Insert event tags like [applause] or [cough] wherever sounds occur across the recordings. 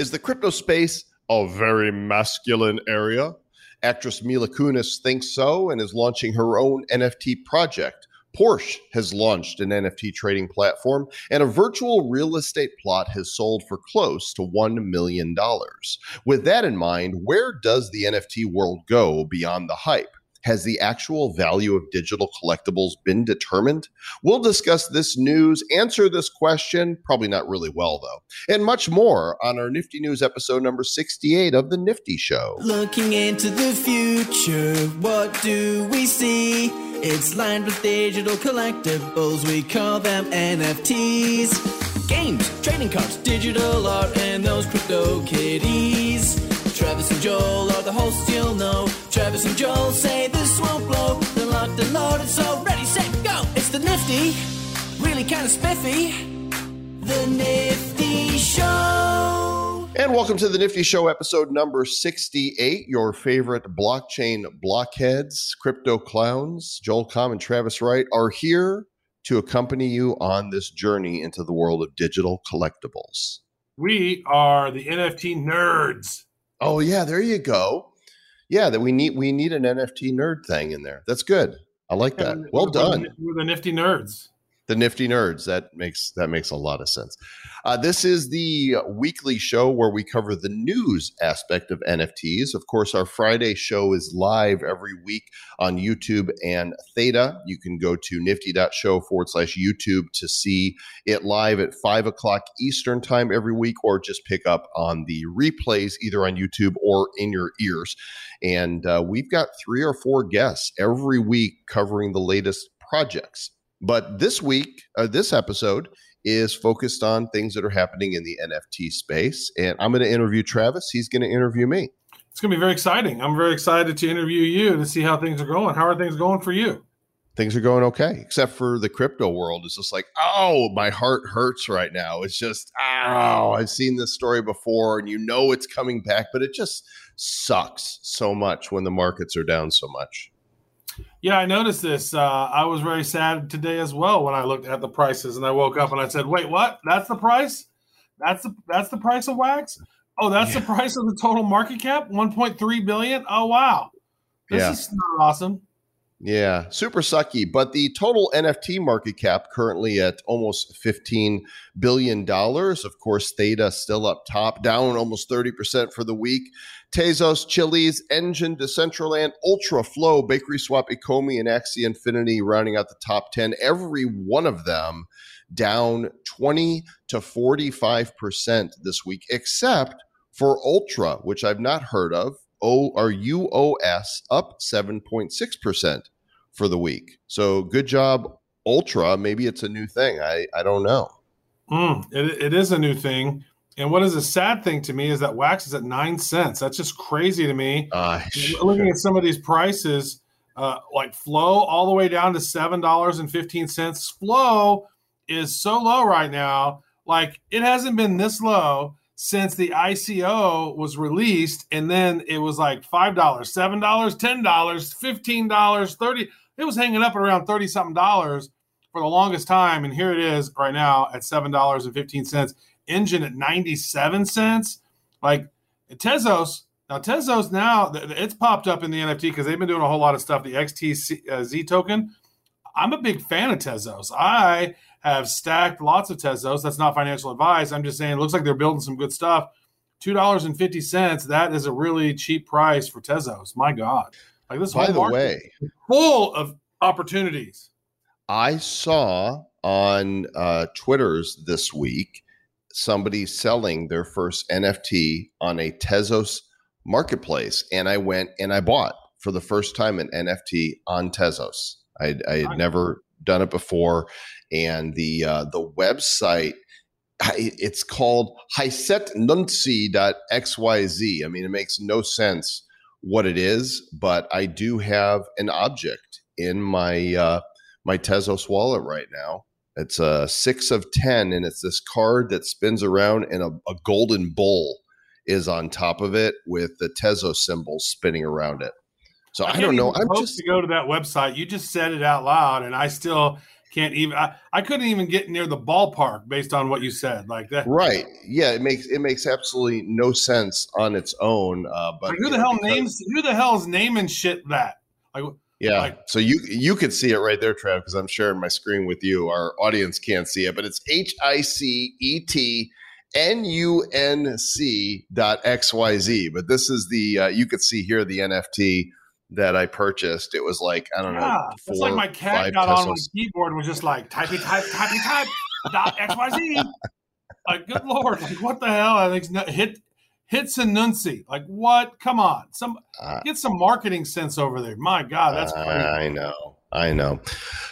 Is the crypto space a very masculine area? Actress Mila Kunis thinks so and is launching her own NFT project. Porsche has launched an NFT trading platform, and a virtual real estate plot has sold for close to $1 million. With that in mind, where does the NFT world go beyond the hype? Has the actual value of digital collectibles been determined? We'll discuss this news, answer this question, probably not really well though, and much more on our Nifty News episode number 68 of The Nifty Show. Looking into the future, what do we see? It's lined with digital collectibles, we call them NFTs. Games, trading cards, digital art, and those crypto kitties. Travis and Joel are the hosts you'll know. Travis and Joel say this won't blow. They're locked and loaded, so ready, set, go. It's the nifty, really kind of spiffy. The Nifty Show. And welcome to the Nifty Show, episode number 68. Your favorite blockchain blockheads, crypto clowns, Joel Comm and Travis Wright are here to accompany you on this journey into the world of digital collectibles. We are the NFT nerds. Oh yeah, there you go. Yeah, that we need we need an NFT nerd thing in there. That's good. I like that. Well We're done. the- We're the nifty nerds. The nifty nerds. That makes that makes a lot of sense. Uh, this is the weekly show where we cover the news aspect of nfts of course our friday show is live every week on youtube and theta. You can go to nifty.show forward slash youtube to see it live at 5 o'clock eastern time every week or just pick up on the replays either on youtube or in your ears. And uh, we've got three or four guests every week covering the latest projects but this week, uh, this episode is focused on things that are happening in the NFT space. And I'm going to interview Travis. He's going to interview me. It's going to be very exciting. I'm very excited to interview you to see how things are going. How are things going for you? Things are going okay, except for the crypto world. It's just like, oh, my heart hurts right now. It's just, oh, I've seen this story before and you know it's coming back, but it just sucks so much when the markets are down so much. Yeah, I noticed this. Uh, I was very sad today as well when I looked at the prices and I woke up and I said, "Wait, what? That's the price? That's the that's the price of wax? Oh, that's the price of the total market cap, 1.3 billion. Oh, wow, this Yeah. is not awesome. Yeah, super sucky. But the total NFT market cap currently at almost $15 billion. Of course, Theta still up top, down almost 30% for the week. Tezos, Chiliz, Enjin, Decentraland, Ultra Flow, Bakery Swap, Ecomi, and Axie Infinity rounding out the top 10. Every one of them down 20 to 45% this week, except for Ultra, which I've not heard of. O or UOS up 7.6% for the week. So good job, Ultra. Maybe it's a new thing. I, I don't know. Mm, it, it is a new thing. And what is a sad thing to me is that wax is at nine cents. That's just crazy to me. Uh, Looking at some of these prices, uh, like Flow all the way down to seven dollars and fifteen cents. Flow is so low right now. Like it hasn't been this low since the ICO was released, and then it was like five dollars, seven dollars, ten dollars, fifteen dollars, thirty. It was hanging up at around thirty something dollars for the longest time, and here it is right now at seven dollars and fifteen cents. Enjin at ninety seven cents. Like Tezos now, Tezos now it's popped up in the NFT because they've been doing a whole lot of stuff. The XTZ uh, Z token. I'm a big fan of Tezos. I have stacked lots of Tezos. That's not financial advice. I'm just saying it looks like they're building some good stuff. Two dollars and fifty cents. That is a really cheap price for Tezos. My God, like this by the way, full of opportunities. I saw on uh, Twitter's this week somebody selling their first NFT on a Tezos marketplace, and I went and I bought for the first time an NFT on Tezos. I, I had never done it before, and the uh, the website it's called hicetnunc.xyz. I mean, it makes no sense what it is, but I do have an object in my uh, my Tezos wallet right now. It's a six of ten, and it's this card that spins around, and a, a golden bowl is on top of it with the Tezo symbol spinning around it. So I, can't don't know. I'm just to go to that website. You just said it out loud, and I still can't even I, I couldn't even get near the ballpark based on what you said like that right yeah it makes it makes absolutely no sense on its own uh but like who the hell because, names who the hell is naming shit that like yeah like, so you you could see it right there Trav because I'm sharing my screen with you our audience can't see it but it's H I C E T N-U-N-C dot X-Y-Z. But this is the, uh, you could see here the NFT that I purchased. It was like, I don't yeah, know. Four, it's like my cat got pesos. on my keyboard and was just like, typey, type, typey, type, dot X-Y-Z. [laughs] like, good Lord. Like, what the hell? I think hit, hits and nunci. Like, what? Come on. Some, uh, get some marketing sense over there. My God, that's crazy. I know. I know.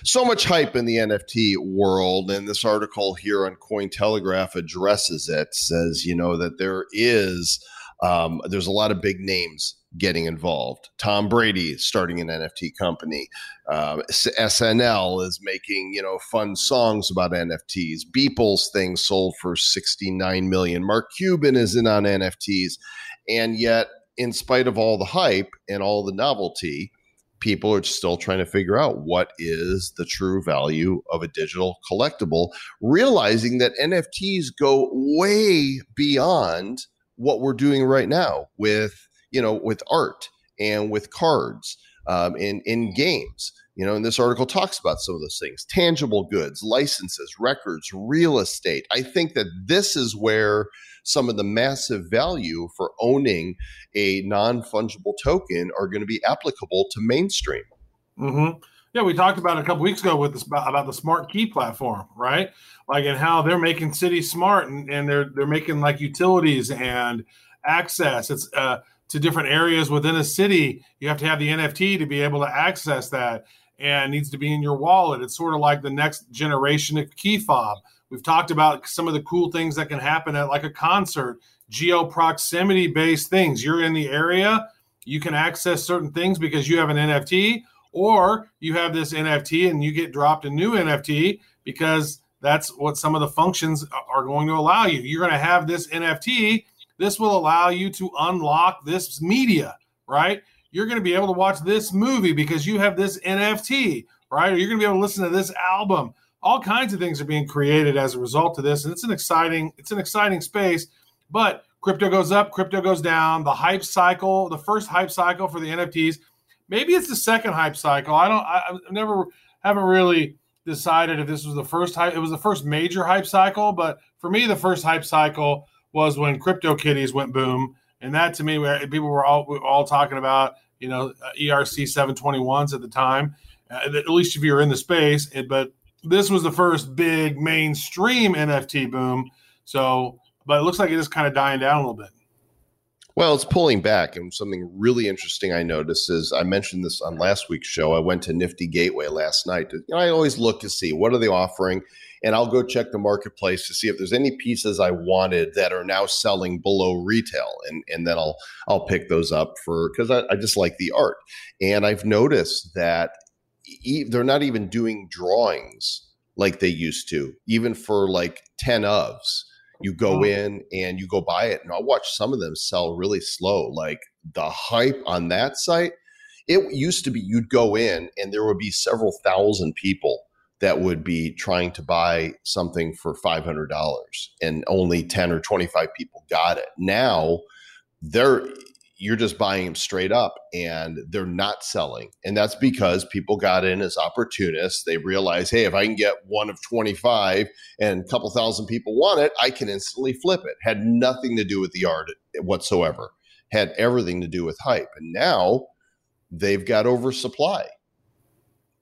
So much hype in the NFT world, and this article here on Cointelegraph addresses it. Says, you know, that there is um, there's a lot of big names getting involved. Tom Brady is starting an NFT company. Uh, SNL is making you know fun songs about NFTs. Beeple's thing sold for 69 million. Mark Cuban is in on NFTs, and yet, in spite of all the hype and all the novelty people are still trying to figure out what is the true value of a digital collectible, realizing that NFTs go way beyond what we're doing right now with you know with art and with cards um, in in games. You know, and this article talks about some of those things: tangible goods, licenses, records, real estate. I think that this is where some of the massive value for owning a non fungible token are going to be applicable to mainstream. Mm-hmm. Yeah, we talked about a couple weeks ago with this about the smart key platform, right? Like and how they're making cities smart and, and they're they're making like utilities and access. It's uh, to different areas within a city. You have to have the NFT to be able to access that, and needs to be in your wallet. It's sort of like the next generation of key fob We've talked about some of the cool things that can happen at like a concert, geo proximity based things. You're in the area, you can access certain things because you have an NFT, or you have this NFT and you get dropped a new NFT because that's what some of the functions are going to allow you. You're going to have this NFT. This will allow you to unlock this media, right? You're going to be able to watch this movie because you have this NFT, right? Or you're going to be able to listen to this album all kinds of things are being created as a result of this and it's an exciting it's an exciting space but crypto goes up crypto goes down the hype cycle the first hype cycle for the nfts maybe it's the second hype cycle i don't I, i've never haven't really decided if this was the first hype it was the first major hype cycle but for me the first hype cycle was when crypto kitties went boom and that to me where people were all were all talking about you know erc 721s at the time uh, at least if you're in the space but this was the first big mainstream NFT boom. So, but it looks like it is kind of dying down a little bit. Well, it's pulling back. And something really interesting I noticed is I mentioned this on last week's show. I went to Nifty Gateway last night. You know, I always look to see what are they offering, and I'll go check the marketplace to see if there's any pieces I wanted that are now selling below retail, and and then I'll I'll pick those up for because I, I just like the art. And I've noticed that they're not even doing drawings like they used to, even for like 10 ofs. You go oh. in and you go buy it, and I'll watch some of them sell really slow. Like the hype on that site, it used to be you'd go in and there would be several thousand people that would be trying to buy something for $500 and only 10 or 25 people got it. Now, they're you're just buying them straight up and they're not selling. And that's because people got in as opportunists. They realize, hey, if I can get one of 25 and a couple thousand people want it, I can instantly flip it. Had nothing to do with the art whatsoever, had everything to do with hype. And now they've got oversupply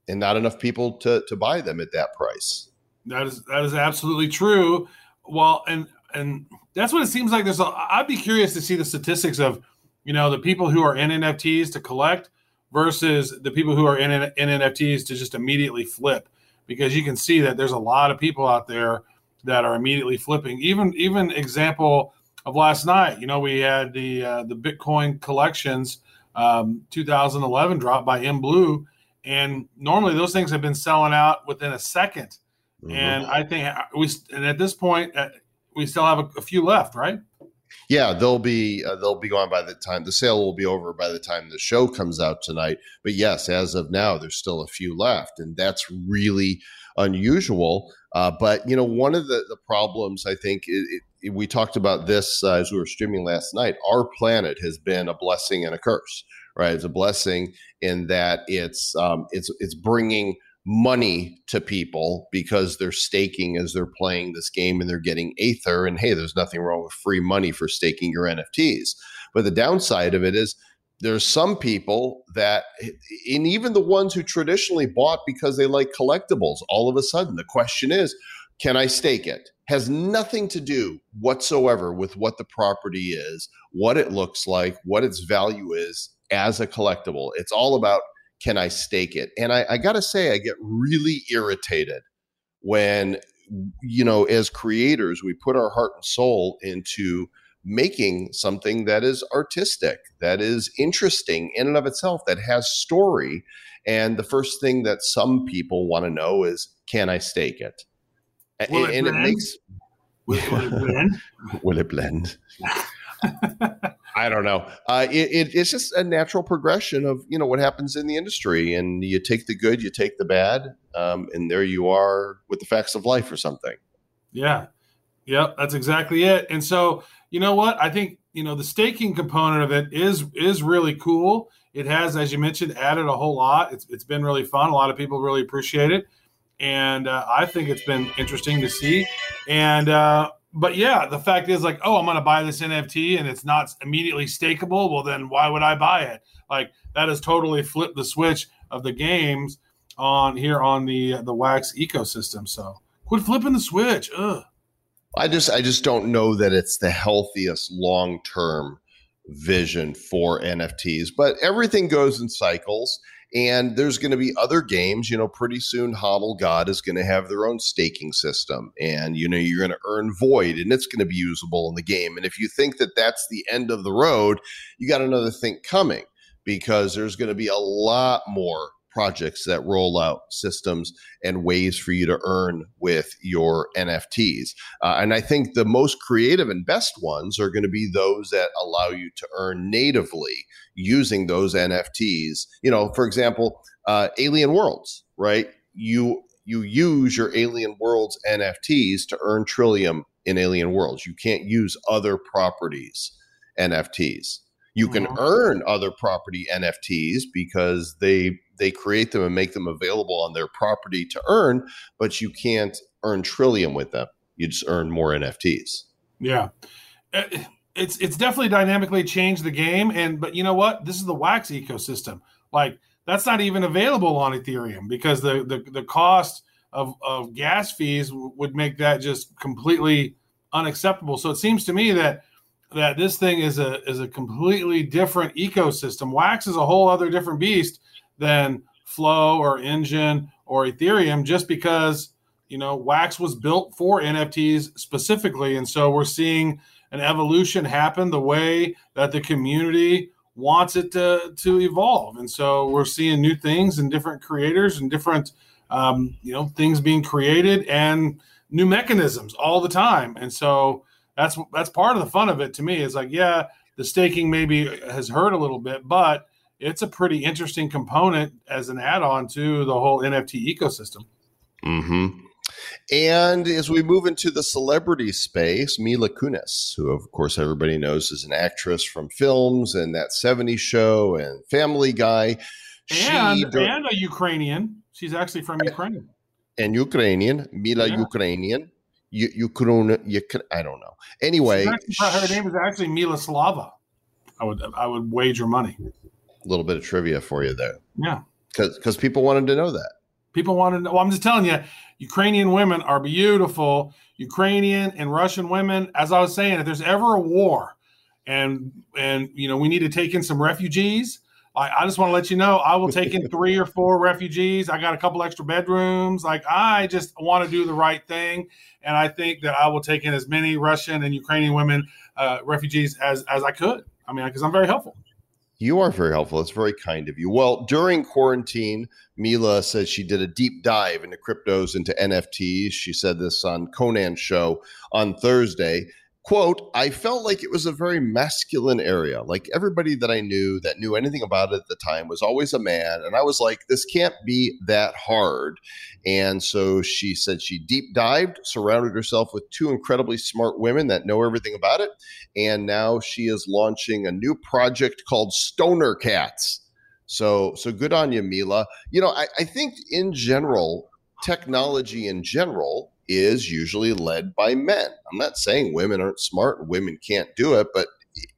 and not enough people to, to buy them at that price. That is that is absolutely true. Well, and and that's what it seems like. There's a. I'd be curious to see the statistics of you know the people who are in nfts to collect versus the people who are in, in nfts to just immediately flip because you can see that there's a lot of people out there that are immediately flipping even even example of last night you know we had the uh, the bitcoin collections um, 2011 drop by m blue and normally those things have been selling out within a 2nd mm-hmm. and i think uh, we and at this point uh, we still have a, a few left right yeah, they'll be uh, they'll be gone by the time the sale will be over by the time the show comes out tonight. But yes, as of now, there's still a few left, and that's really unusual. Uh, but you know, one of the, the problems I think it, it, we talked about this uh, as we were streaming last night. R Planet has been a blessing and a curse, right? It's a blessing in that it's um, it's it's bringing money to people because they're staking as they're playing this game and they're getting Aether. And hey, there's nothing wrong with free money for staking your NFTs. But the downside of it is there's some people that and even the ones who traditionally bought because they like collectibles all of a sudden the question is can i stake it has nothing to do whatsoever with what the property is what it looks like what its value is as a collectible it's all about can i stake it and i, I gotta say i get really irritated when you know as creators we put our heart and soul into making something that is artistic, that is interesting in and of itself, that has story. And the first thing that some people want to know is, can I stake it? Will and, it it makes Will, will it [laughs] blend? will it blend? [laughs] I don't know. Uh, it, it, it's just a natural progression of you know what happens in the industry, and you take the good, you take the bad, um, and there you are with the facts of life or something. Yeah. Yep, that's exactly it. And so, you know what? I think, you know, the staking component of it is is really cool. It has, as you mentioned, added a whole lot. It's it's been really fun. A lot of people really appreciate it. And uh, I think it's been interesting to see. And uh but yeah, the fact is like, oh, I'm going to buy this NFT and it's not immediately stakeable. Well, then why would I buy it? Like that has totally flipped the switch of the games on here on the the Wax ecosystem. So quit flipping the switch. Ugh. I just I just don't know that it's the healthiest long term vision for NFTs. But everything goes in cycles. And there's going to be other games. You know, pretty soon HODL God is going to have their own staking system. And, you know, you're going to earn Void and it's going to be usable in the game. And if you think that that's the end of the road, you got another thing coming because there's going to be a lot more projects that roll out systems and ways for you to earn with your NFTs. Uh, and I think the most creative and best ones are going to be those that allow you to earn natively using those NFTs. You know, for example, uh, Alien Worlds, right? You you use your Alien Worlds NFTs to earn Trilium in Alien Worlds. You can't use other properties NFTs. You can Mhm. earn other property NFTs because they they create them and make them available on their property to earn, but you can't earn Trilium with them. You just earn more NFTs. Yeah. Uh, It's it's definitely dynamically changed the game and but you know what? This is the wax ecosystem. Like that's not even available on Ethereum because the the, the cost of, of gas fees would make that just completely unacceptable. So it seems to me that that this thing is a is a completely different ecosystem. Wax is a whole other different beast than Flow or Enjin or Ethereum just because you know Wax was built for NFTs specifically. And so we're seeing an evolution happen the way that the community wants it to to evolve. And so we're seeing new things and different creators and different um, you know things being created and new mechanisms all the time. And so that's that's part of the fun of it to me is like yeah the staking maybe has hurt a little bit but it's a pretty interesting component as an add-on to the whole nft ecosystem hmm And as we move into the celebrity space, Mila Kunis, who of course everybody knows is an actress from films and that 70s show and Family Guy. and, dur- and a ukrainian she's actually from ukraine and Ukrainian, Mila Yeah. Ukrainian. U- Ukraine, Uk- I don't know. Anyway, her name is actually Miloslava. I would I would wager money. a little bit of trivia for you there Yeah, because because people wanted to know that. people wanted. to know. Well, I'm just telling you, Ukrainian women are beautiful. Ukrainian and Russian women. As I was saying, if there's ever a war, and and you know we need to take in some refugees. I, I just want to let you know I will take in [laughs] three or four refugees. I got a couple extra bedrooms. Like I just want to do the right thing, and I think that I will take in as many Russian and Ukrainian women uh, refugees as as I could. I mean, because I'm very helpful. You are very helpful. It's very kind of you. Well, during quarantine, Mila said she did a deep dive into cryptos, into NFTs. She said this on Conan's show on Thursday. Quote, I felt like it was a very masculine area. Like everybody that I knew that knew anything about it at the time was always a man. And I was like, this can't be that hard. And so she said she deep dived, surrounded herself with two incredibly smart women that know everything about it. And now she is launching a new project called Stoner Cats. So, so good on you, Mila. You know, I, I think in general, technology in general is usually led by men. I'm not saying women aren't smart, women can't do it, but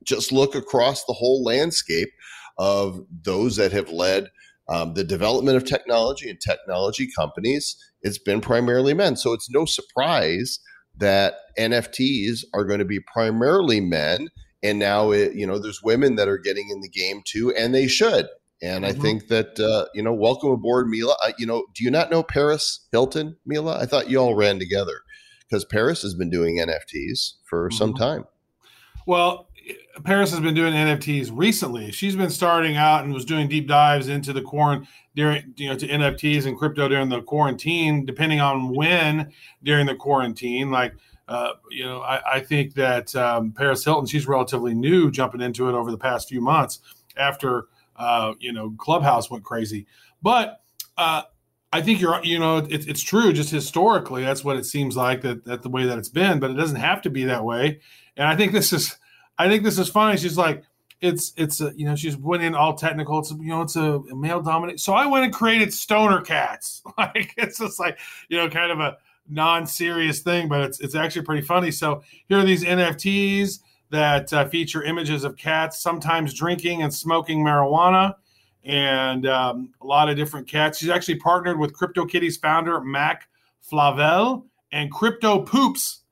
just look across the whole landscape of those that have led um, the development of technology and technology companies. It's been primarily men. So it's no surprise that NFTs are going to be primarily men. And now, it, you know, there's women that are getting in the game too, and they should. And mm-hmm. I think that uh, you know, welcome aboard, Mila. I, you know, do you not know Paris Hilton, Mila? I thought you all ran together because Paris has been doing NFTs for mm-hmm. some time. Well, Paris has been doing NFTs recently. She's been starting out and was doing deep dives into the quarantine during you know to NFTs and crypto during the quarantine, depending on when during the quarantine. Like uh, you know, I, I think that um, Paris Hilton, she's relatively new, jumping into it over the past few months after uh, you know, Clubhouse went crazy. But uh, I think you're, you know, it, it's true. Just historically, that's what it seems like that that the way that it's been. But it doesn't have to be that way. And I think this is, I think this is funny. She's like, it's it's a, you know she's went in all technical. It's you know it's a, a male dominant. So I went and created stoner cats. [laughs] Like it's just like you know kind of a non-serious thing, but it's it's actually pretty funny. So here are these NFTs that uh, feature images of cats sometimes drinking and smoking marijuana and um, a lot of different cats. She's actually partnered with CryptoKitties founder Mack Flavelle and Crypto Poops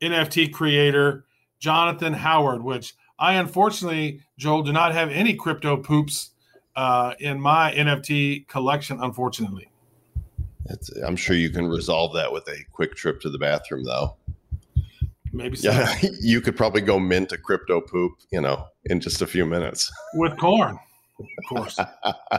NFT creator Jonathan Howard, which I unfortunately, Joel, do not have any Crypto Poops uh, in my NFT collection, unfortunately. I'm sure you can resolve that with a quick trip to the bathroom, though. Maybe so. Yeah, [laughs] you could probably go mint a crypto poop, you know, in just a few minutes. With corn, of course.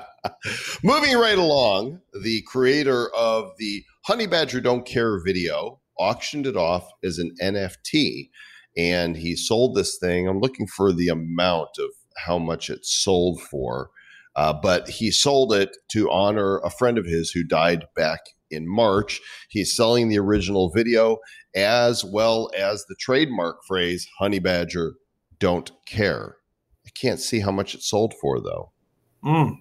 [laughs] Moving right along, the creator of the Honey Badger Don't Care video auctioned it off as an NFT and he sold this thing. I'm looking for the amount of how much it sold for. Uh, but he sold it to honor a friend of his who died back in March. He's selling the original video as well as the trademark phrase honey badger don't care. I can't see how much it sold for though. Mm.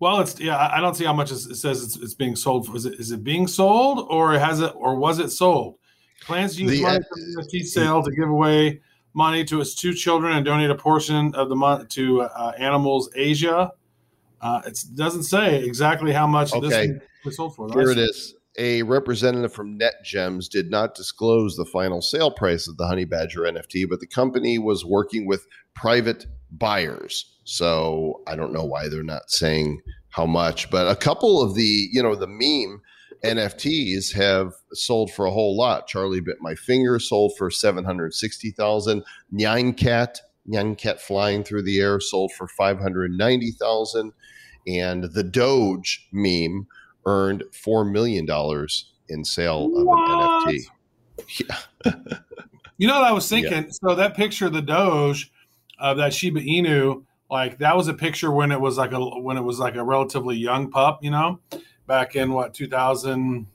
Well, it's yeah. I don't see how much it says it's, it's being sold for. Is it is it being sold or has it or was it sold? Plans to use the, money from the NFT sale to give away money to his two children and donate a portion of the money to uh, Animals Asia. Uh, it doesn't say exactly how much okay. this was sold for. Here it is a representative from NetGems did not disclose the final sale price of the Honey Badger NFT, but the company was working with private buyers. So I don't know why they're not saying how much, but a couple of the, you know, the meme NFTs have sold for a whole lot. Charlie Bit My Finger sold for 760,000. Nyan Cat, Nyan Cat flying through the air sold for 590,000. And the Doge meme earned four million dollars in sale of what? an NFT. Yeah. you know what I was thinking? Yeah. So that picture of the Doge of that Shiba Inu, like that was a picture when it was like a when it was like a relatively young pup, you know, back in what 2000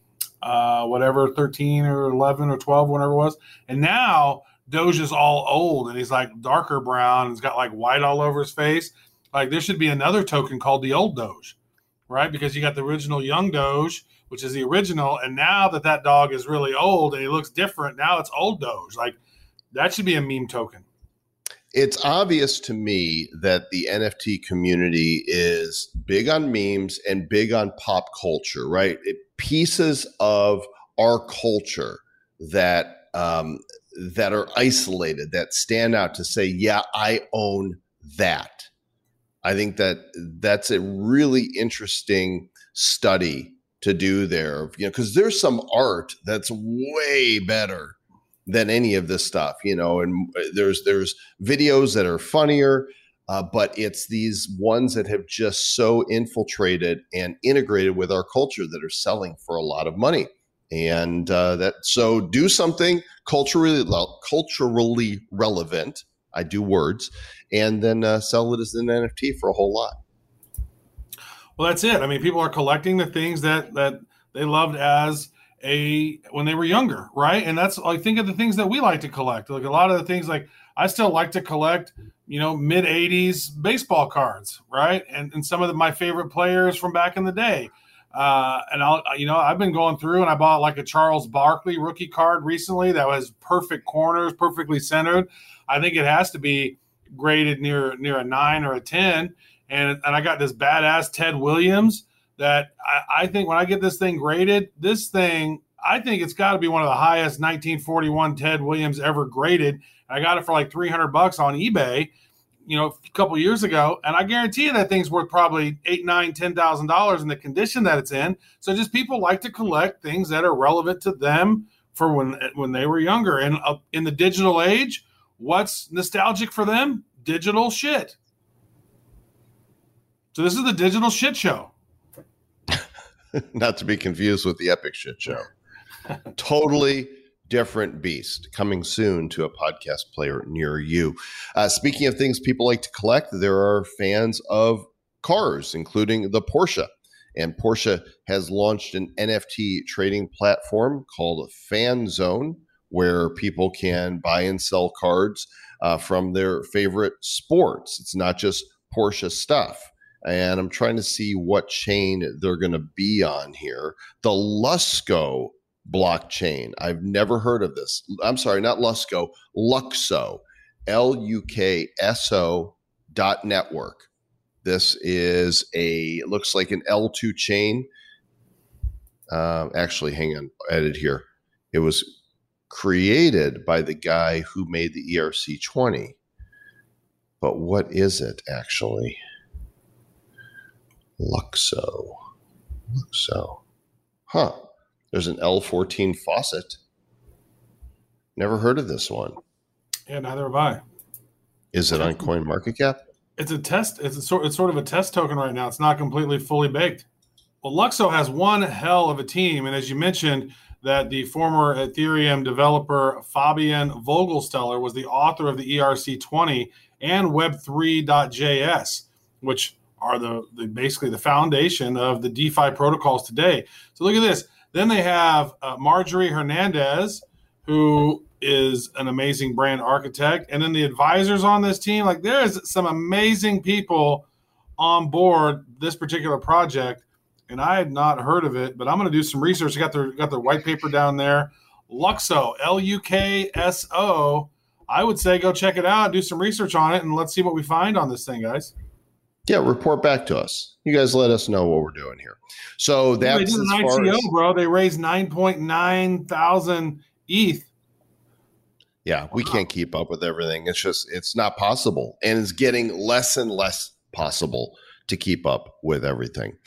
uh whatever 13 or 11 or 12 whatever it was. And now Doge is all old and he's like darker brown and he's got like white all over his face. Like there should be another token called the old Doge right? Because you got the original young Doge, which is the original, and now that that dog is really old and he looks different, now it's old Doge. Like that should be a meme token. It's obvious to me that the NFT community is big on memes and big on pop culture, right? It, pieces of our culture that um, that are isolated, that stand out to say, "Yeah, I own that." I think that that's a really interesting study to do there, you know, because there's some art that's way better than any of this stuff, you know, and uh, there's there's videos that are funnier, uh, but it's these ones that have just so infiltrated and integrated with our culture that are selling for a lot of money. and uh, that so do something culturally culturally relevant. I do words, and then uh, sell it as an NFT for a whole lot. Well, that's it. I mean, people are collecting the things that that they loved as a when they were younger, right? And that's like think of the things that we like to collect. Like a lot of the things like I still like to collect, you know, mid 80s baseball cards, right? And and some of the, my favorite players from back in the day. Uh, and I'll, you know, I've been going through and I bought like a Charles Barkley rookie card recently that was perfect corners, perfectly centered. I think it has to be graded near near a nine or a ten. And and I got this badass Ted Williams that I, I think when I get this thing graded, this thing I think it's got to be one of the highest 1941 Ted Williams ever graded. I got it for like 300 bucks on eBay, you know, a couple years ago, and I guarantee you that thing's worth probably eight, nine, ten thousand dollars in the condition that it's in. So just people like to collect things that are relevant to them for when when they were younger. And uh, in the digital age, what's nostalgic for them? Digital shit. So this is the digital shit show. [laughs] Not to be confused with the epic shit show. [laughs] totally different beast coming soon to a podcast player near you. Uh, speaking of things people like to collect, there are fans of cars, including the Porsche. And Porsche has launched an NFT trading platform called FanZone, where people can buy and sell cards uh, from their favorite sports. It's not just Porsche stuff and I'm trying to see what chain they're going to be on here. The Lusco blockchain. I've never heard of this. I'm sorry, not Lusco, LUKSO, L U K S O dot network. This is a looks like an L2 chain. Uh, actually, hang on, edit here. It was created by the guy who made the ERC20. But what is it actually? LUKSO. LUKSO. Huh. There's an L14 faucet. Never heard of this one. Yeah, neither have I. Is it on Coin Market Cap? It's a test. It's a sort. It's sort of a test token right now. It's not completely fully baked. Well, LUKSO has one hell of a team, and as you mentioned, that the former Ethereum developer Fabian Vogelsteller was the author of the ERC20 and Web3.js, which are the, the basically the foundation of the DeFi protocols today. So look at this. Then they have uh, Marjorie Hernandez, who is an amazing brand architect, and then the advisors on this team. Like there's some amazing people on board this particular project, and I had not heard of it, but I'm going to do some research. I got their got their white paper down there. LUKSO, L U K S O. I would say go check it out, do some research on it, and let's see what we find on this thing, guys. Yeah, report back to us. You guys let us know what we're doing here. So that's they did an ICO, as, bro. They raised nine point nine thousand ETH. Yeah, we can't keep up with everything. It's just it's not possible, and it's getting less and less possible to keep up with everything.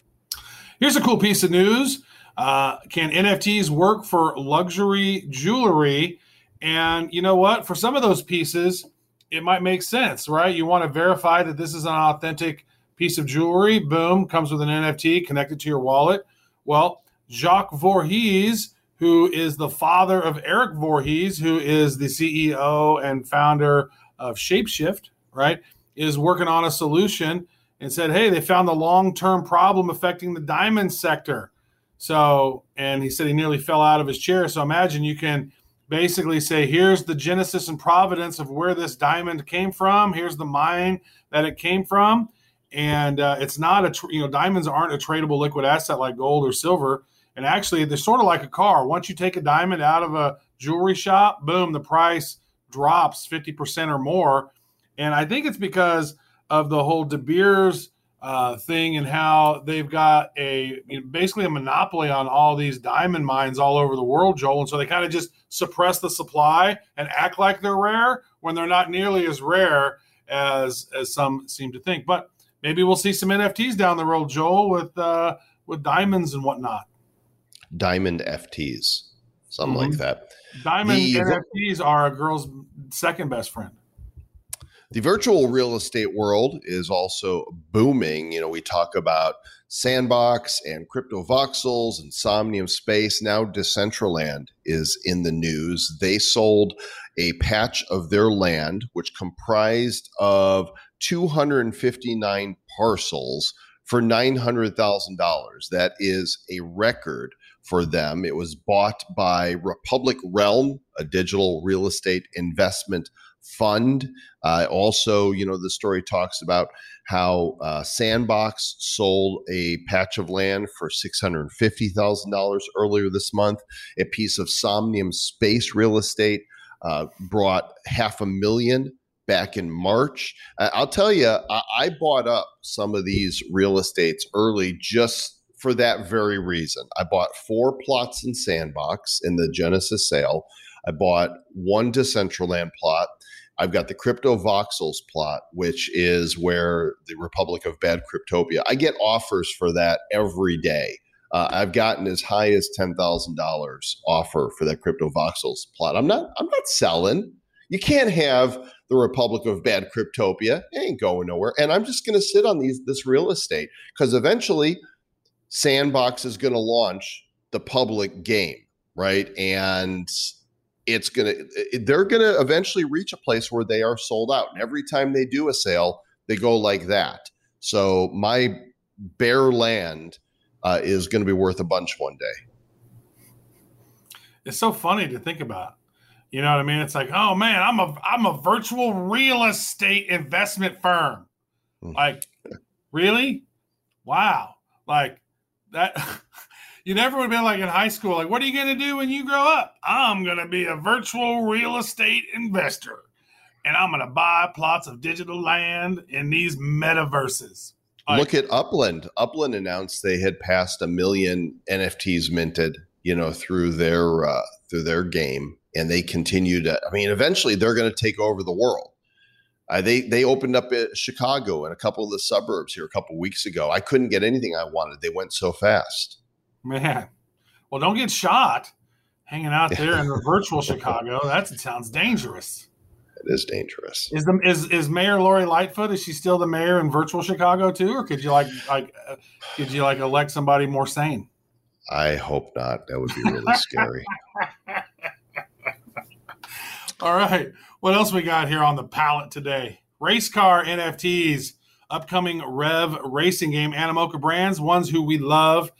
Here's a cool piece of news. Uh, can NFTs work for luxury jewelry? And you know what? For some of those pieces, it might make sense, right? You want to verify that this is an authentic piece of jewelry. Boom, comes with an NFT connected to your wallet. Well, Jacques Voorhees, who is the father of Erik Voorhees, who is the CEO and founder of Shapeshift, right, is working on a solution and said, hey, they found the long term problem affecting the diamond sector. So, and he said he nearly fell out of his chair. So imagine you can basically say here's the genesis and providence of where this diamond came from. Here's the mine that it came from. And uh, it's not a tr- you know diamonds aren't a tradable liquid asset like gold or silver. And actually they're sort of like a car. Once you take a diamond out of a jewelry shop boom the price drops 50% or more. And i think it's because of the whole de beers uh, thing and how they've got a you know, basically a monopoly on all these diamond mines all over the world, Joel. And so they kind of just suppress the supply and act like they're rare when they're not nearly as rare as as some seem to think. But maybe we'll see some NFTs down the road, Joel, with uh, with diamonds and whatnot. Diamond FTs, something mm-hmm. like that. Diamond the, NFTs are a girl's second best friend. The virtual real estate world is also booming. You know, we talk about Sandbox and Crypto Voxels and Somnium Space. Now Decentraland is in the news. They sold a patch of their land, which comprised of 259 parcels for $900,000. That is a record for them. It was bought by Republic Realm, a digital real estate investment fund. Uh, also, you know, the story talks about how uh, Sandbox sold a patch of land for $650,000 earlier this month. A piece of Somnium Space Real Estate uh, brought half a million back in March. I'll tell you, I, I bought up some of these real estates early just for that very reason. I bought four plots in Sandbox in the Genesis sale. I bought one Decentraland plot. I've got the Crypto Voxels plot, which is where the Republic of Bad Cryptopia. I get offers for that every day. Uh, I've gotten as high as ten thousand dollars offer for that Crypto Voxels plot. I'm not. I'm not selling. You can't have the Republic of Bad Cryptopia. It ain't going nowhere. And I'm just going to sit on these this real estate because eventually Sandbox is going to launch the public game, right? And it's going to they're going to eventually reach a place where they are sold out. And every time they do a sale, they go like that. So my bare land uh, is going to be worth a bunch one day. It's so funny to think about. You know what I mean? It's like, oh man, I'm a I'm a virtual real estate investment firm. Hmm. Like, really? Wow. Like that [laughs] you never would have been like in high school, like, what are you gonna do when you grow up? I'm gonna be a virtual real estate investor. And I'm gonna buy plots of digital land in these metaverses. Like, Look at Upland. Upland announced they had passed a million NFTs minted, you know, through their uh, through their game and they continue to. I mean, eventually they're going to take over the world. Uh, they they opened up Chicago and a couple of the suburbs here a couple weeks ago. I couldn't get anything I wanted. They went so fast. Man, well, don't get shot hanging out there in the virtual [laughs] Chicago. That sounds dangerous. It is dangerous. Is the is is Mayor Lori Lightfoot? Is she still the mayor in virtual Chicago too, or could you like like uh, could you like elect somebody more sane? I hope not. That would be really [laughs] scary. All right. What else we got here on the palette today? Race car NFTs, upcoming REVV racing game, Animoca brands, ones who we love.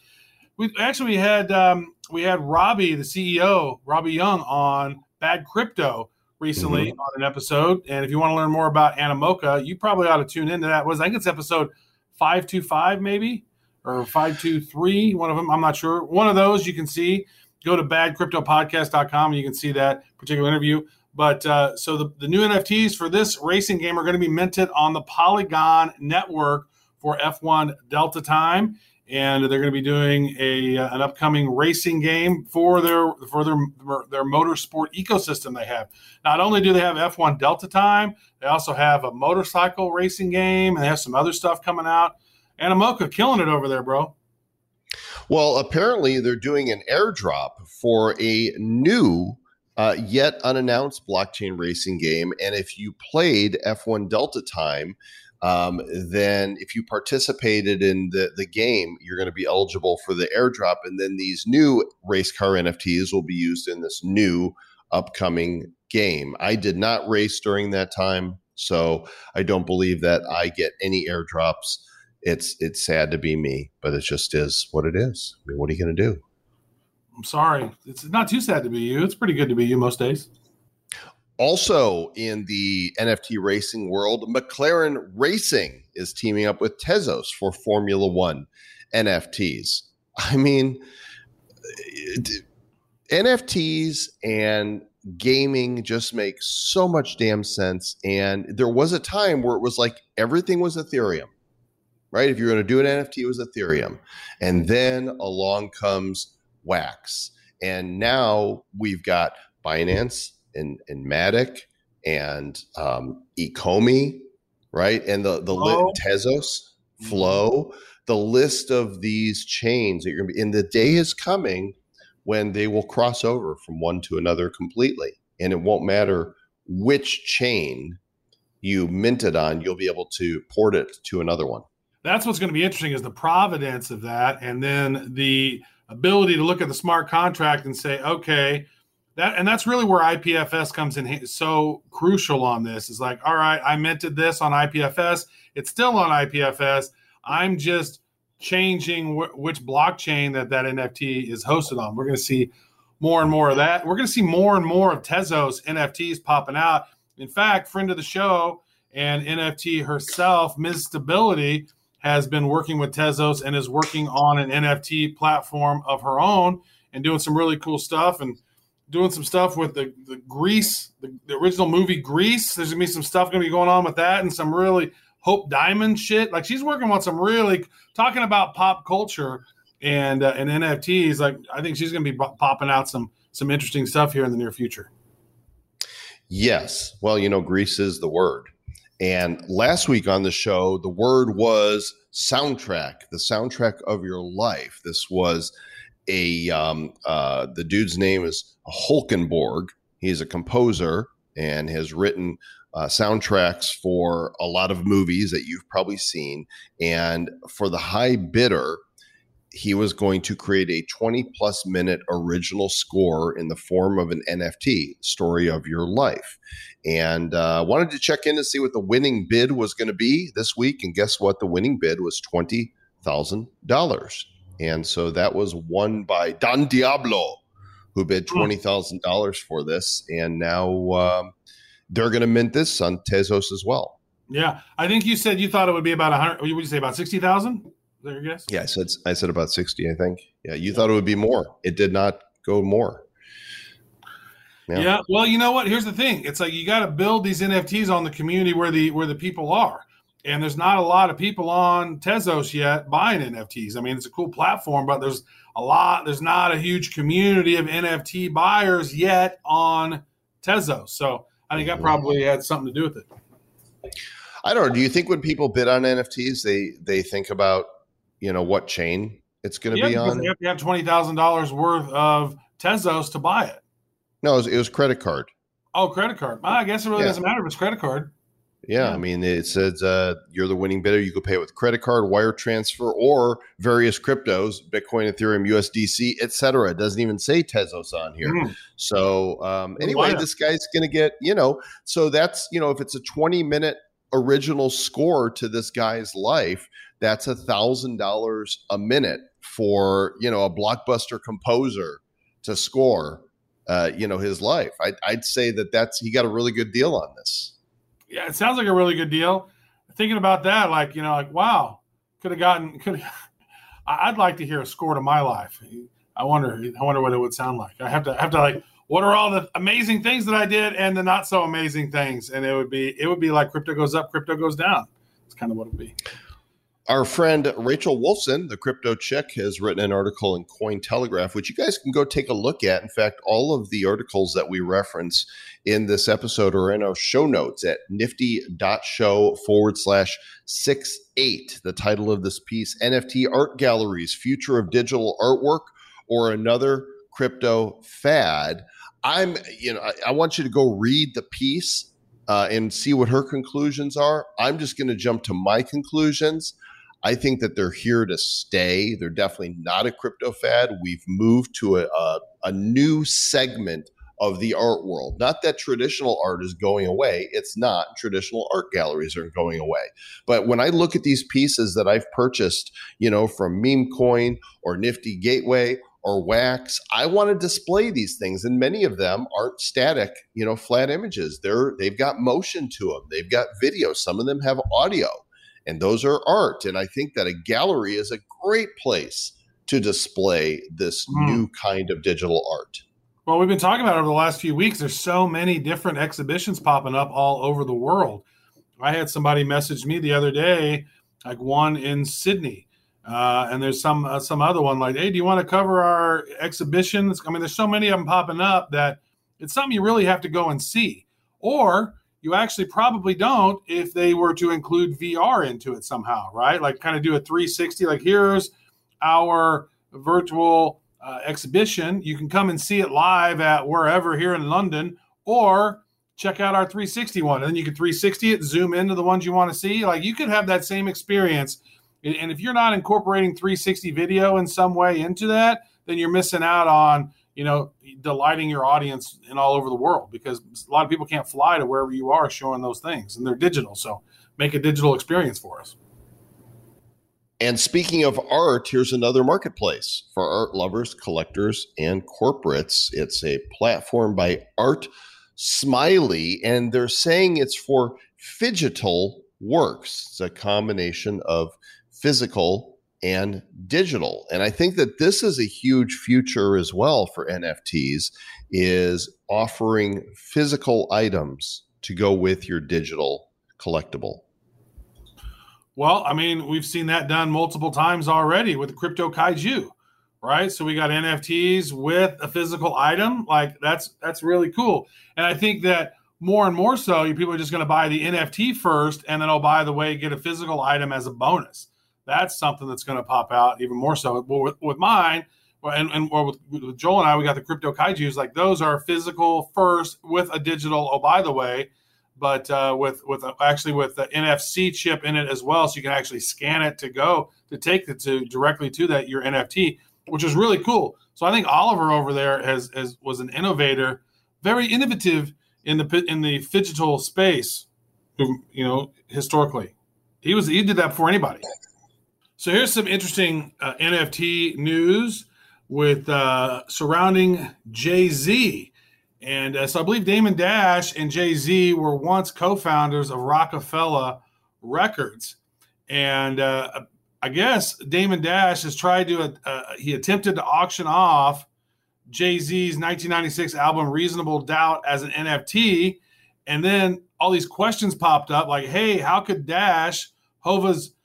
We actually we had um, we had Robby, the CEO, Robby Yung, on Bad Crypto recently mm-hmm. on an episode. And if you want to learn more about Animoca, you probably ought to tune into that. Was I think it's episode five two five maybe or five two three, one of them. I'm not sure. One of those you can see. Go to badcryptopodcast.com and you can see that particular interview. But uh, so the, the new NFTs for this racing game are going to be minted on the Polygon network for F1 Delta Time, and they're going to be doing a uh, an upcoming racing game for their for their their motorsport ecosystem they have. Not only do they have F1 Delta Time, they also have a motorcycle racing game, and they have some other stuff coming out. Animoca killing it over there, bro. Well, apparently they're doing an airdrop for a new uh, yet unannounced blockchain racing game. And if you played F1 Delta Time, um, then if you participated in the, the game, you're going to be eligible for the airdrop. And then these new race car NFTs will be used in this new upcoming game. I did not race during that time, so I don't believe that I get any airdrops. It's it's sad to be me, but it just is what it is. I mean, what are you going to do? I'm sorry. It's not too sad to be you. It's pretty good to be you most days. Also, in the NFT racing world, McLaren Racing is teaming up with Tezos for Formula One NFTs. I mean, NFTs and gaming just make so much damn sense. And there was a time where it was like everything was Ethereum, right? If you're going to do an NFT, it was Ethereum. And then along comes wax. And now we've got Binance and, and Matic and um, Ecomi, right? And the, the Flow. Tezos, mm-hmm. Flow, the list of these chains that you're going to be, and the day is coming when they will cross over from one to another completely. And it won't matter which chain you minted on, you'll be able to port it to another one. That's what's going to be interesting is the providence of that, and then the ability to look at the smart contract and say, okay, that and that's really where IPFS comes in so crucial on this. Is like, all right, I minted this on IPFS. It's still on IPFS. I'm just changing wh- which blockchain that that NFT is hosted on. We're going to see more and more of that. We're going to see more and more of Tezos NFTs popping out. In fact, friend of the show and NFT herself, Ms. Stability, has been working with Tezos and is working on an NFT platform of her own and doing some really cool stuff and doing some stuff with the, the Grease, the, the original movie Grease. There's gonna be some stuff gonna be going on with that and some really Hope Diamond shit. Like she's working on some really talking about pop culture and uh, and NFTs. Like I think she's gonna be popping out some some interesting stuff here in the near future. Yes. Well, you know, Grease is the word. And last week on the show, the word was soundtrack, the soundtrack of your life. This was a um, uh, the dude's name is Holkenborg. He's a composer and has written uh, soundtracks for a lot of movies that you've probably seen. And for the high bidder, he was going to create a 20 plus minute original score in the form of an NFT, story of your life. And uh, wanted to check in to see what the winning bid was going to be this week. And guess what? The winning bid was $20,000. And so that was won by Don Diablo, who bid hmm. $20,000 for this. And now um, they're going to mint this on Tezos as well. Yeah. I think you said you thought it would be about 100, would you say about 60,000? Is that your guess? Yeah, I said I said about sixty. I think. Yeah, you thought it would be more. It did not go more. Yeah. yeah. Well, you know what? Here's the thing. It's like you got to build these NFTs on the community where the where the people are. And there's not a lot of people on Tezos yet buying NFTs. I mean, it's a cool platform, but there's a lot. There's not a huge community of NFT buyers yet on Tezos. So I think that mm-hmm. probably had something to do with it. I don't know. Do you think when people bid on NFTs, they they think about you know what chain it's going to yeah, be on. You have to have twenty thousand dollars worth of Tezos to buy it. No, it was, it was credit card. Oh, credit card. I guess it really yeah. doesn't matter if it's credit card. Yeah, yeah. I mean, it says uh, you're the winning bidder. You could pay it with credit card, wire transfer, or various cryptos, Bitcoin, Ethereum, USDC, etc. It doesn't even say Tezos on here. Mm. So um, anyway, this guy's going to get, you know, so that's, you know, if it's a 20 minute original score to this guy's life, that's a thousand dollars a minute for you know a blockbuster composer to score uh, you know his life I'd, I'd say that that's he got a really good deal on this yeah it sounds like a really good deal. Thinking about that like you know like wow could have gotten could [laughs] i'd like to hear a score to my life. I wonder i wonder what it would sound like. I have to I have to like what are all the amazing things that i did and the not so amazing things? And it would be it would be like crypto goes up crypto goes down. It's kind of what it would be our friend Rachel Wolfson, the crypto chick, has written an article in Cointelegraph, which you guys can go take a look at. In fact, all of the articles that we reference in this episode are in our show notes at nifty.show forward slash six eight. The title of this piece NFT Art Galleries, Future of Digital Artwork, or Another Crypto Fad. I'm, you know, I, I want you to go read the piece uh, and see what her conclusions are. I'm just going to jump to my conclusions. I think that they're here to stay. They're definitely not a crypto fad. We've moved to a, a, a new segment of the art world. Not that traditional art is going away. It's not. Traditional art galleries are going away. But when I look at these pieces that I've purchased, you know, from Meme Coin or Nifty Gateway or wax i want to display these things and many of them aren't static you know flat images they're they've got motion to them they've got video some of them have audio and those are art. And I think that a gallery is a great place to display this mm. new kind of digital art. Well, we've been talking about over the last few weeks. There's so many different exhibitions popping up all over the world. I had somebody message me the other day, like one in Sydney, uh, and there's some uh, some other one like, hey, do you want to cover our exhibitions? I mean, there's so many of them popping up that it's something you really have to go and see. Or you actually probably don't if they were to include VR into it somehow, right? Like kind of do a 360, like here's our virtual uh, exhibition. You can come and see it live at wherever here in London, or check out our 360 one. And then you can 360 it, zoom into the ones you want to see. Like you could have that same experience. And if you're not incorporating 360 video in some way into that, then you're missing out on, you know, delighting your audience in all over the world because a lot of people can't fly to wherever you are showing those things and they're digital. So make a digital experience for us. And speaking of art, here's another marketplace for art lovers, collectors, and corporates. It's a platform by Art Smiley, and they're saying it's for phygital works. It's a combination of physical and digital. And I think that this is a huge future as well for NFTs is offering physical items to go with your digital collectible. Well, I mean, we've seen that done multiple times already with crypto kaiju, right? So we got NFTs with a physical item. Like that's that's really cool. And I think that more and more so, people are just going to buy the NFT first, and then oh, by the way, get a physical item as a bonus. That's something that's going to pop out even more so. Well, with, with mine, and, and with, with Joel and I, we got the crypto kaiju's. Like those are physical first with a digital. Oh, by the way, but uh, with with actually with the NFC chip in it as well, so you can actually scan it to go to take it to directly to that your NFT, which is really cool. So I think Oliver over there has, has was an innovator, very innovative in the in the digital space. You know historically, he was he did that before anybody. So here's some interesting uh, NFT news with uh, surrounding Jay Z. And uh, so I believe Damon Dash and Jay Z were once co founders of Roc-A-Fella Records. And uh, I guess Damon Dash has tried to, uh, he attempted to auction off Jay Z's 1996 album Reasonable Doubt as an NFT. And then all these questions popped up like, hey, how could Dash, Hova's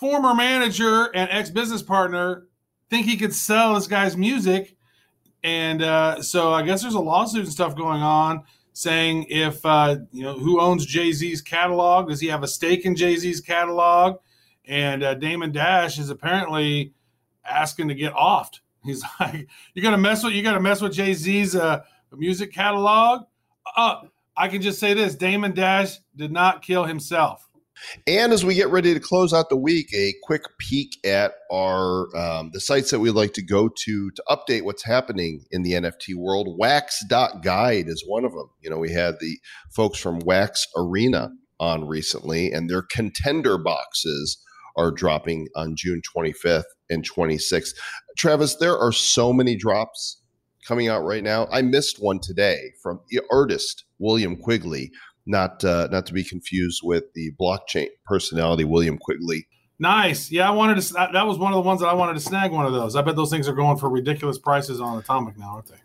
former manager and ex business partner, think he could sell this guy's music? And uh, so I guess there's a lawsuit and stuff going on saying if uh, you know who owns Jay Z's catalog, does he have a stake in Jay Z's catalog? And uh, Damon Dash is apparently asking to get offed. [laughs] He's like, "You're gonna mess with you got to mess with Jay Z's uh, music catalog." Uh, I can just say this: Damon Dash did not kill himself. And as we get ready to close out the week, a quick peek at our um, the sites that we like to go to to update what's happening in the NFT world. Wax.guide is one of them. You know, we had the folks from Wax Arena on recently, and their contender boxes are dropping on June 25th and 26th. Travis, there are so many drops coming out right now. I missed one today from artist William Quigley not uh, not to be confused with the blockchain personality William Quigley. Nice. Yeah, I wanted to. That was one of the ones that I wanted to snag. One of those. I bet those things are going for ridiculous prices on Atomic now, aren't they?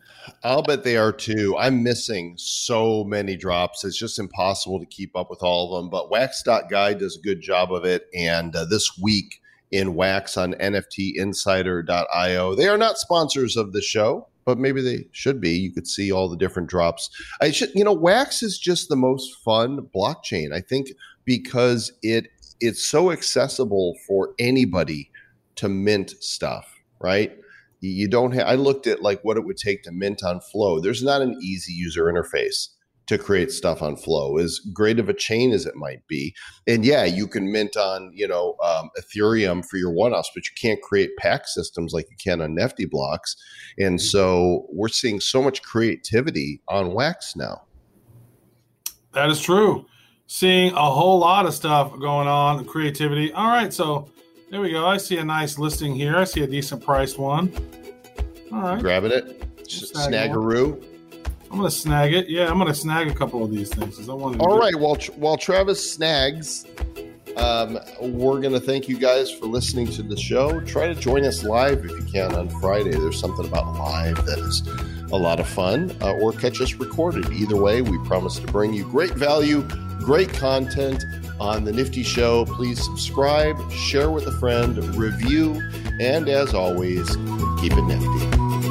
I'll bet they are too. I'm missing so many drops. It's just impossible to keep up with all of them. But Wax.guide does a good job of it. And uh, this week in Wax on NFTinsider.io, they are not sponsors of the show but maybe they should be. You could see all the different drops. I should, you know, Wax is just the most fun blockchain. I think because it it's so accessible for anybody to mint stuff, right? You don't have. I looked at like what it would take to mint on Flow. There's not an easy user interface to create stuff on Flow, as great of a chain as it might be. And yeah, you can mint on you know um, Ethereum for your one-offs, but you can't create pack systems like you can on NeftyBlocks. And mm-hmm. so we're seeing so much creativity on Wax now. That is true. Seeing a whole lot of stuff going on, creativity. All right, so there we go. I see a nice listing here. I see a decent priced one. All right, grabbing it. Snaggeroo. I'm gonna snag it. Yeah, I'm gonna snag a couple of these things. I want. All right. While while Travis snags, um, we're gonna thank you guys for listening to the show. Try to join us live if you can on Friday. There's something about live that is a lot of fun, uh, or catch us recorded. Either way, we promise to bring you great value, great content on the Nifty Show. Please subscribe, share with a friend, review, and as always, keep it nifty.